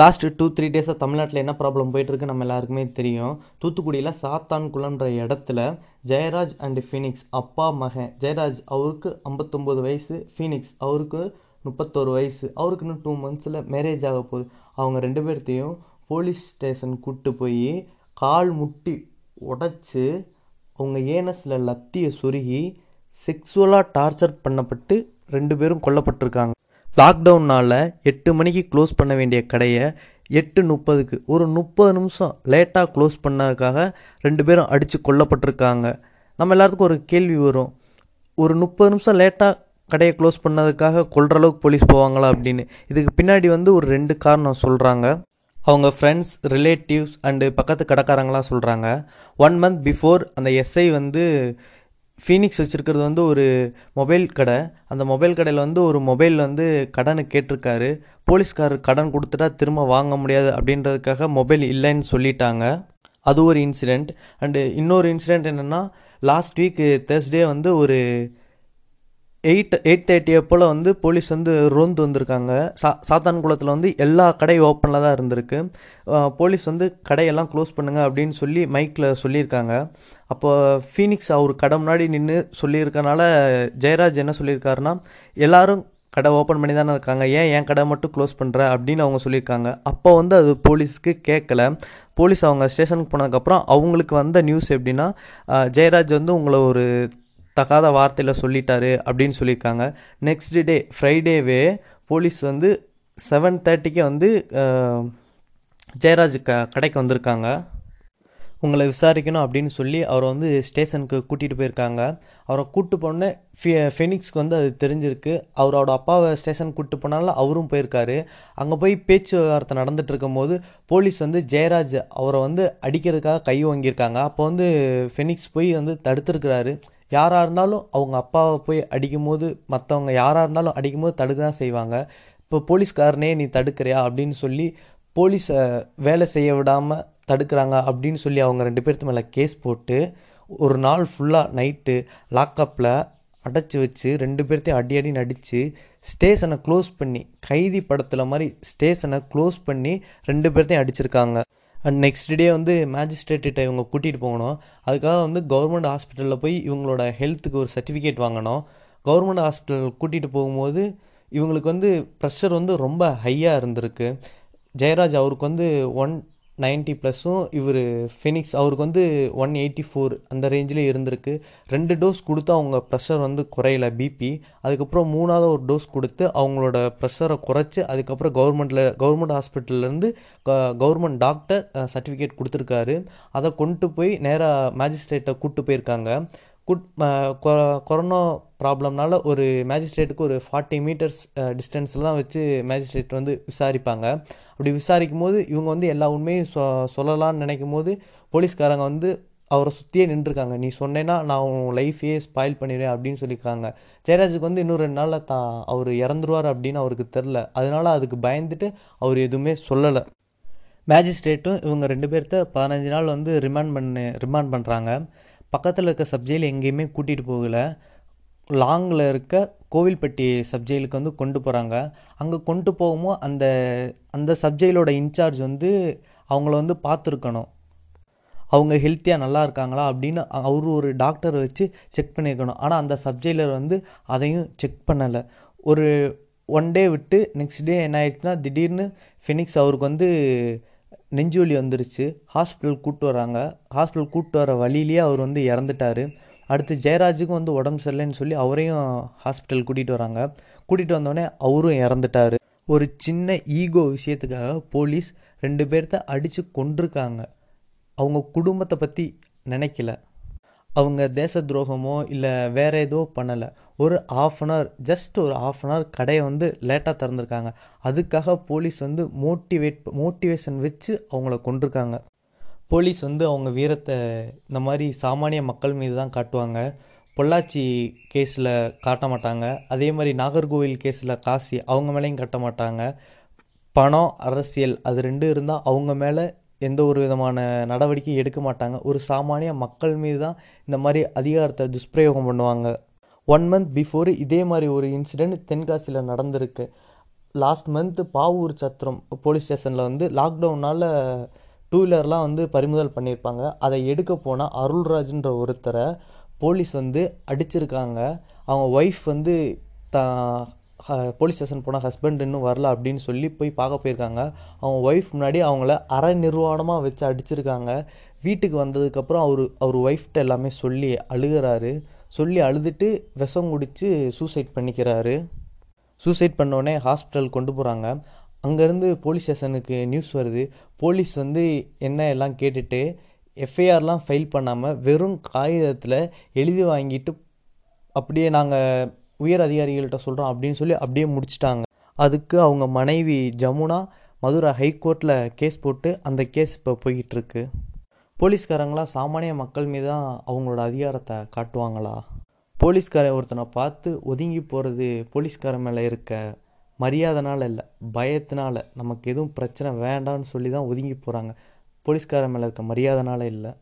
Last two three டேஸாக தமிழ்நாட்டில் என்ன ப்ராப்ளம் போயிட்டுருக்கு நம்ம எல்லாருக்குமே தெரியும். தூத்துக்குடியில் சாத்தான்குளம்ன்ற இடத்துல ஜெயராஜ் அண்ட் ஃபீனிக்ஸ் அப்பா மகன். ஜெயராஜ் அவருக்கு ஐம்பத்தொம்போது வயசு ஃபீனிக்ஸ் அவருக்கு முப்பத்தோரு வயசு. அவருக்கு இன்னும் டூ மந்த்ஸில் மேரேஜ் ஆக போகுது. அவங்க ரெண்டு பேர்த்தையும் போலீஸ் ஸ்டேஷன் கூப்பிட்டு போய் கால் முட்டி உடச்சி அவங்க ஏனஸில் லத்தியை சொருகி செக்ஸுவலாக டார்ச்சர் பண்ணப்பட்டு ரெண்டு பேரும் கொல்லப்பட்டிருக்காங்க. லாக்டவுனால் எட்டு மணிக்கு க்ளோஸ் பண்ண வேண்டிய கடையை எட்டு முப்பதுக்கு ஒரு முப்பது நிமிஷம் லேட்டாக க்ளோஸ் பண்ணதுக்காக ரெண்டு பேரும் அடித்து கொல்லப்பட்டிருக்காங்க. நம்ம எல்லாத்துக்கும் ஒரு கேள்வி வரும். ஒரு முப்பது நிமிஷம் லேட்டாக கடையை க்ளோஸ் பண்ணதுக்காக கொள்கிற அளவுக்கு போலீஸ் போவாங்களா அப்படின்னு. இதுக்கு பின்னாடி வந்து ஒரு ரெண்டு காரணம் சொல்கிறாங்க அவங்க ஃப்ரெண்ட்ஸ் ரிலேட்டிவ்ஸ் அண்டு பக்கத்து கடைக்காரங்களாம் சொல்கிறாங்க ஒன் மந்த் பிஃபோர் அந்த எஸ்ஐ வந்து ஃபீனிக்ஸ் வச்சுருக்கிறது வந்து ஒரு மொபைல் கடை. அந்த மொபைல் கடையில் வந்து ஒரு மொபைல் வந்து கடனை கேட்டிருக்காரு. போலீஸ்காரர் கடன் கொடுத்துட்டா திரும்ப வாங்க முடியாது அப்படின்றதுக்காக மொபைல் இல்லைன்னு சொல்லிட்டாங்க. அது ஒரு இன்சிடெண்ட் அண்டு இன்னொரு இன்சிடெண்ட் என்னென்னா லாஸ்ட் வீக்கு தேர்ஸ்டே வந்து ஒரு எயிட் எயிட் தேர்ட்டி போல் வந்து போலீஸ் வந்து ரோந்து வந்திருக்காங்க. சா சாத்தான்குளத்தில் வந்து எல்லா கடையும் ஓப்பனில் தான் இருந்திருக்கு. போலீஸ் வந்து கடையெல்லாம் க்ளோஸ் பண்ணுங்கள் அப்படின்னு சொல்லி மைக்கில் சொல்லியிருக்காங்க. அப்போ ஃபீனிக்ஸ் அவர் கடை முன்னாடி நின்று சொல்லியிருக்கனால ஜெயராஜ் என்ன சொல்லியிருக்காருன்னா எல்லாரும் கடை ஓப்பன் பண்ணி தானே இருக்காங்க. ஏன் என் கடை மட்டும் க்ளோஸ் பண்ணுற அப்படின்னு அவங்க சொல்லியிருக்காங்க. அப்போ வந்து அது போலீஸ்க்கு கேட்கல போலீஸ் அவங்க ஸ்டேஷனுக்கு போனதுக்கப்புறம் அவங்களுக்கு வந்த நியூஸ் எப்படின்னா ஜெயராஜ் வந்து உங்களை ஒரு தகாத வார்த்தையில் சொல்லிட்டாரு அப்படின்னு சொல்லியிருக்காங்க. நெக்ஸ்ட் டே ஃப்ரைடேவே போலீஸ் வந்து செவன் தேர்ட்டிக்கு வந்து ஜெயராஜ் க கடைக்கு வந்திருக்காங்க. உங்களை விசாரிக்கணும் அப்படின்னு சொல்லி அவரை வந்து ஸ்டேஷனுக்கு கூட்டிகிட்டு போயிருக்காங்க. அவரை கூப்பிட்டு போனே ஃபி ஃபெனிக்ஸ்க்கு வந்து அது தெரிஞ்சிருக்கு. அவரோட அப்பாவை ஸ்டேஷன் கூப்பிட்டு போனாலும் அவரும் போயிருக்காரு. அங்கே போய் பேச்சுவார்த்தை நடந்துட்டு இருக்கும்போது போலீஸ் வந்து ஜெயராஜ் அவரை வந்து அடிக்கிறதுக்காக கை வாங்கியிருக்காங்க அப்போ வந்து ஃபெனிக்ஸ் போய் வந்து தடுத்துருக்கிறாரு. யாராக இருந்தாலும் அவங்க அப்பாவை போய் அடிக்கும்போது மற்றவங்க யாராக இருந்தாலும் அடிக்கும்போது தடுக்க தான் செய்வாங்க. இப்போ போலீஸ்காரனே நீ தடுக்கிறியா அப்படின்னு சொல்லி போலீஸை வேலை செய்ய விடாமல் தடுக்கிறாங்க அப்படின்னு சொல்லி அவங்க ரெண்டு பேர்த்து மேலே கேஸ் போட்டு ஒரு நாள் ஃபுல்லாக நைட்டு லாக்கப்பில் அடைச்சி வச்சு ரெண்டு பேர்த்தையும் அடி அடி நடித்து ஸ்டேஷனை க்ளோஸ் பண்ணி கைதி படத்தில் மாதிரி ஸ்டேஷனை க்ளோஸ் பண்ணி ரெண்டு பேர்த்தையும் அடிச்சிருக்காங்க. அண்ட் நெக்ஸ்ட் டே வந்து மேஜிஸ்ட்ரேட்டிட்ட இவங்க கூட்டிகிட்டு போகணும். அதுக்காக வந்து கவர்மெண்ட் ஹாஸ்பிட்டலில் போய் இவங்களோட ஹெல்த்துக்கு ஒரு சர்டிஃபிகேட் வாங்கணும். கவர்மெண்ட் ஹாஸ்பிட்டல் கூட்டிகிட்டு போகும்போது இவங்களுக்கு வந்து ப்ரெஷர் வந்து ரொம்ப ஹையாக இருந்திருக்கு. ஜெயராஜ் அவருக்கு வந்து ஒன் நைன்ட்டி ப்ளஸும் இவர் ஃபினிக்ஸ் அவருக்கு வந்து ஒன் எயிட்டி ஃபோர் அந்த ரேஞ்சில் இருந்திருக்கு. ரெண்டு டோஸ் கொடுத்து அவங்க ப்ரெஷர் வந்து குறையல பிபி அதுக்கப்புறம் மூணாவது ஒரு டோஸ் கொடுத்து அவங்களோட ப்ரெஷரை குறைச்சி அதுக்கப்புறம் கவர்மெண்ட்டில் கவர்மெண்ட் ஹாஸ்பிட்டல்லேருந்து கவர்மெண்ட் டாக்டர் சர்டிஃபிகேட் கொடுத்துருக்காரு. அதை கொண்டு போய் நேராக மேஜிஸ்ட்ரேட்டை கூப்பிட்டு போயிருக்காங்க. குட் கொரோனா ப்ராப்ளம்னால ஒரு மேஜிஸ்ட்ரேட்டுக்கு ஒரு ஃபார்ட்டி மீட்டர்ஸ் டிஸ்டன்ஸில் தான் வச்சு மேஜிஸ்ட்ரேட் வந்து விசாரிப்பாங்க. அப்படி விசாரிக்கும் போது இவங்க வந்து எல்லா உண்மையும் சொ சொல்லலாம்னு நினைக்கும் போது போலீஸ்காரங்க வந்து அவரை சுற்றியே நின்றுருக்காங்க. நீ சொன்னேன்னா நான் உன் லைஃபையே ஸ்பாயில் பண்ணிடுவேன் அப்படின்னு சொல்லியிருக்காங்க. ஜெயராஜுக்கு வந்து இன்னும் ரெண்டு நாளில் தான் அவர் இறந்துருவார் அப்படின்னு அவருக்கு தெரில அதனால அதுக்கு பயந்துட்டு அவர் எதுவுமே சொல்லலை. மேஜிஸ்ட்ரேட்டும் இவங்க ரெண்டு பேர்த்த பதினஞ்சு நாள் வந்து ரிமாண்ட் பண்ணு ரிமாண்ட் பண்ணுறாங்க பக்கத்தில் இருக்க சப்ஜெயில் எங்கேயுமே கூட்டிகிட்டு போகலை. லாங்கில் இருக்க கோவில்பட்டி சப்ஜெயிலுக்கு வந்து கொண்டு போகிறாங்க அங்கே கொண்டு போகும்போது அந்த அந்த சப்ஜெயிலோட இன்சார்ஜ் வந்து அவங்கள வந்து பார்த்துருக்கணும். அவங்க ஹெல்த்தியாக நல்லா இருக்காங்களா அப்படின்னு அவர் ஒரு டாக்டரை வச்சு செக் பண்ணியிருக்கணும் ஆனால் அந்த சப்ஜெயிலர் வந்து அதையும் செக் பண்ணலை. ஒரு ஒன் டே விட்டு நெக்ஸ்ட் டே என்ன ஆயிடுச்சுன்னா திடீர்னு ஃபினிக்ஸ் அவருக்கு வந்து நெஞ்சு வலி வந்துருச்சு. ஹாஸ்பிட்டல் கூப்பிட்டு வராங்க. ஹாஸ்பிட்டல் கூப்பிட்டு வர வழியிலேயே அவர் வந்து இறந்துட்டார். அடுத்து ஜெயராஜுக்கும் வந்து உடம்பு சரியில்லைன்னு சொல்லி அவரையும் ஹாஸ்பிட்டல் கூட்டிகிட்டு வராங்க. கூட்டிகிட்டு வந்தோடனே அவரும் இறந்துட்டார். ஒரு சின்ன ஈகோ விஷயத்துக்காக போலீஸ் ரெண்டு பேர்த்த அடித்து கொண்டிருக்காங்க அவங்க குடும்பத்தை பற்றி நினைக்கல. அவங்க தேச துரோகமோ இல்லை வேற ஏதோ பண்ணலை. ஒரு ஆஃப் அன் ஹவர் ஜஸ்ட் ஒரு ஆஃப் அன் ஹவர் கடையை வந்து லேட்டாக திறந்துருக்காங்க. அதுக்காக போலீஸ் வந்து மோட்டிவேட் மோட்டிவேஷன் வச்சு அவங்கள கொண்டிருக்காங்க போலீஸ் வந்து அவங்க வீரத்தை இந்த மாதிரி சாமானிய மக்கள் மீது தான் காட்டுவாங்க. பொள்ளாச்சி கேஸில் காட்ட மாட்டாங்க. அதே மாதிரி நாகர்கோவில் கேஸில் காசி அவங்க மேலேயும் காட்ட மாட்டாங்க. பணம் அரசியல் அது ரெண்டும் இருந்தால் அவங்க மேலே எந்த ஒரு விதமான நடவடிக்கையும் எடுக்க மாட்டாங்க. ஒரு சாமானிய மக்கள் மீது தான் இந்த மாதிரி அதிகாரத்தை துஷ்பிரயோகம் பண்ணுவாங்க. ஒன் மந்த் பிஃபோர் இதே மாதிரி ஒரு இன்சிடெண்ட் தென்காசியில் நடந்திருக்கு. Last month Pavoor Chatram police ஸ்டேஷனில் வந்து லாக்டவுனால் டூ வீலர்லாம் வந்து பறிமுதல் பண்ணியிருப்பாங்க. அதை எடுக்க போனால் அருள்ராஜ்ன்ற ஒருத்தரை போலீஸ் வந்து அடிச்சிருக்காங்க. அவங்க ஒய்ஃப் வந்து த போலீஸ் ஸ்டேஷன் போனால் ஹஸ்பண்ட் இன்னும் வரல அப்படின்னு சொல்லி போய் பார்க்க போயிருக்காங்க. அவங்க ஒய்ஃப் முன்னாடி அவங்கள அரை நிர்வாணமாக வச்சு அடிச்சிருக்காங்க. வீட்டுக்கு வந்ததுக்கப்புறம் அவர் அவர் ஒய்ஃப்ட்ட எல்லாமே சொல்லி அழுகிறாரு. சொல்லி அழுதுட்டு விஷம் குடித்து சூசைட் பண்ணிக்கிறாரு. சூசைட் பண்ணோடனே ஹாஸ்பிட்டல் கொண்டு போகிறாங்க அங்கேருந்து போலீஸ் ஸ்டேஷனுக்கு நியூஸ் வருது. போலீஸ் வந்து என்ன எல்லாம் கேட்டுட்டு எஃப்ஐஆர்லாம் ஃபைல் பண்ணாமல் வெறும் காகிதத்தில் எழுதி வாங்கிட்டு அப்படியே நாங்கள் உயர் அதிகாரிகள்கிட்ட சொல்கிறோம் அப்படின்னு சொல்லி அப்படியே முடிச்சிட்டாங்க. அதுக்கு அவங்க மனைவி ஜமுனா மதுரை ஹைகோர்ட்டில் கேஸ் போட்டு அந்த கேஸ் இப்போ போய்கிட்டுருக்கு போலீஸ்காரங்களாம் சாமானிய மக்கள் மீது தான் அவங்களோட அதிகாரத்தை காட்டுவாங்களா? போலீஸ்காரன் ஒருத்தனை பார்த்து ஒதுங்கி போகிறது போலீஸ்காரன் மேலே இருக்க மரியாதைனால இல்லை பயத்தினால. நமக்கு எதுவும் பிரச்சனை வேண்டாம்னு சொல்லி தான் ஒதுங்கி போகிறாங்க போலீஸ்காரன் மேலே இருக்க மரியாதைனால இல்லை.